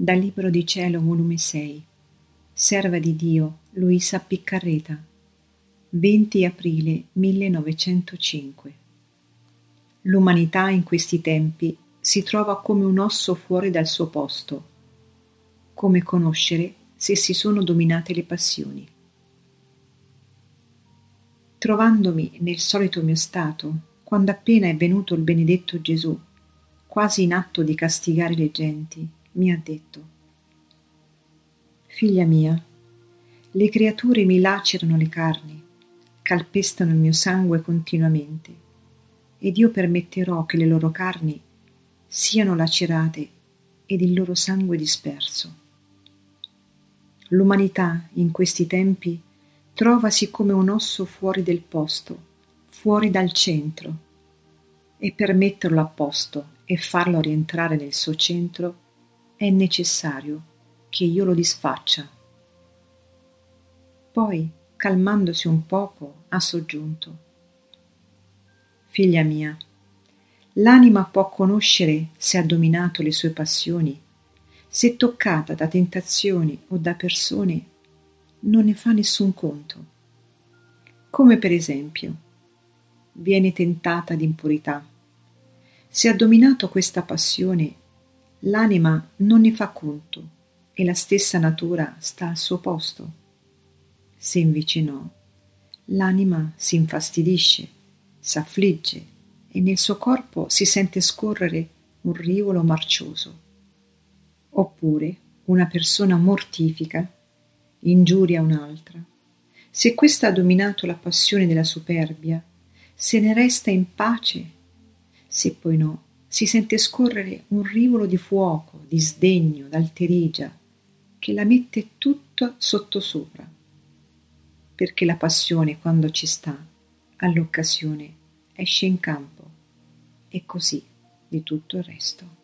Dal Libro di Cielo, volume 6, Serva di Dio, Luisa Piccarreta, 20 aprile 1905. L'umanità in questi tempi si trova come un osso fuori dal suo posto. Come conoscere se si sono dominate le passioni? Trovandomi nel solito mio stato, quando appena è venuto il benedetto Gesù, quasi in atto di castigare le genti, mi ha detto Figlia mia, le creature mi lacerano le carni, calpestano il mio sangue continuamente, ed io permetterò che le loro carni siano lacerate ed il loro sangue disperso. L'umanità in questi tempi trovasi come un osso fuori del posto, fuori dal centro, e per metterlo a posto e farlo rientrare nel suo centro è necessario che io lo disfaccia. Poi, calmandosi un poco, ha soggiunto. Figlia mia, l'anima può conoscere se ha dominato le sue passioni, se toccata da tentazioni o da persone, non ne fa nessun conto. Come per esempio, viene tentata d'impurità. Se ha dominato questa passione, l'anima non ne fa conto e la stessa natura sta al suo posto. Se invece no, l'anima si infastidisce, s'affligge e nel suo corpo si sente scorrere un rivolo marcioso. Oppure una persona mortifica, ingiuria un'altra. Se questa ha dominato la passione della superbia, se ne resta in pace, se poi no, si sente scorrere un rivolo di fuoco, di sdegno, d'alterigia, che la mette tutta sottosopra, perché la passione quando ci sta, all'occasione, esce in campo, e così di tutto il resto.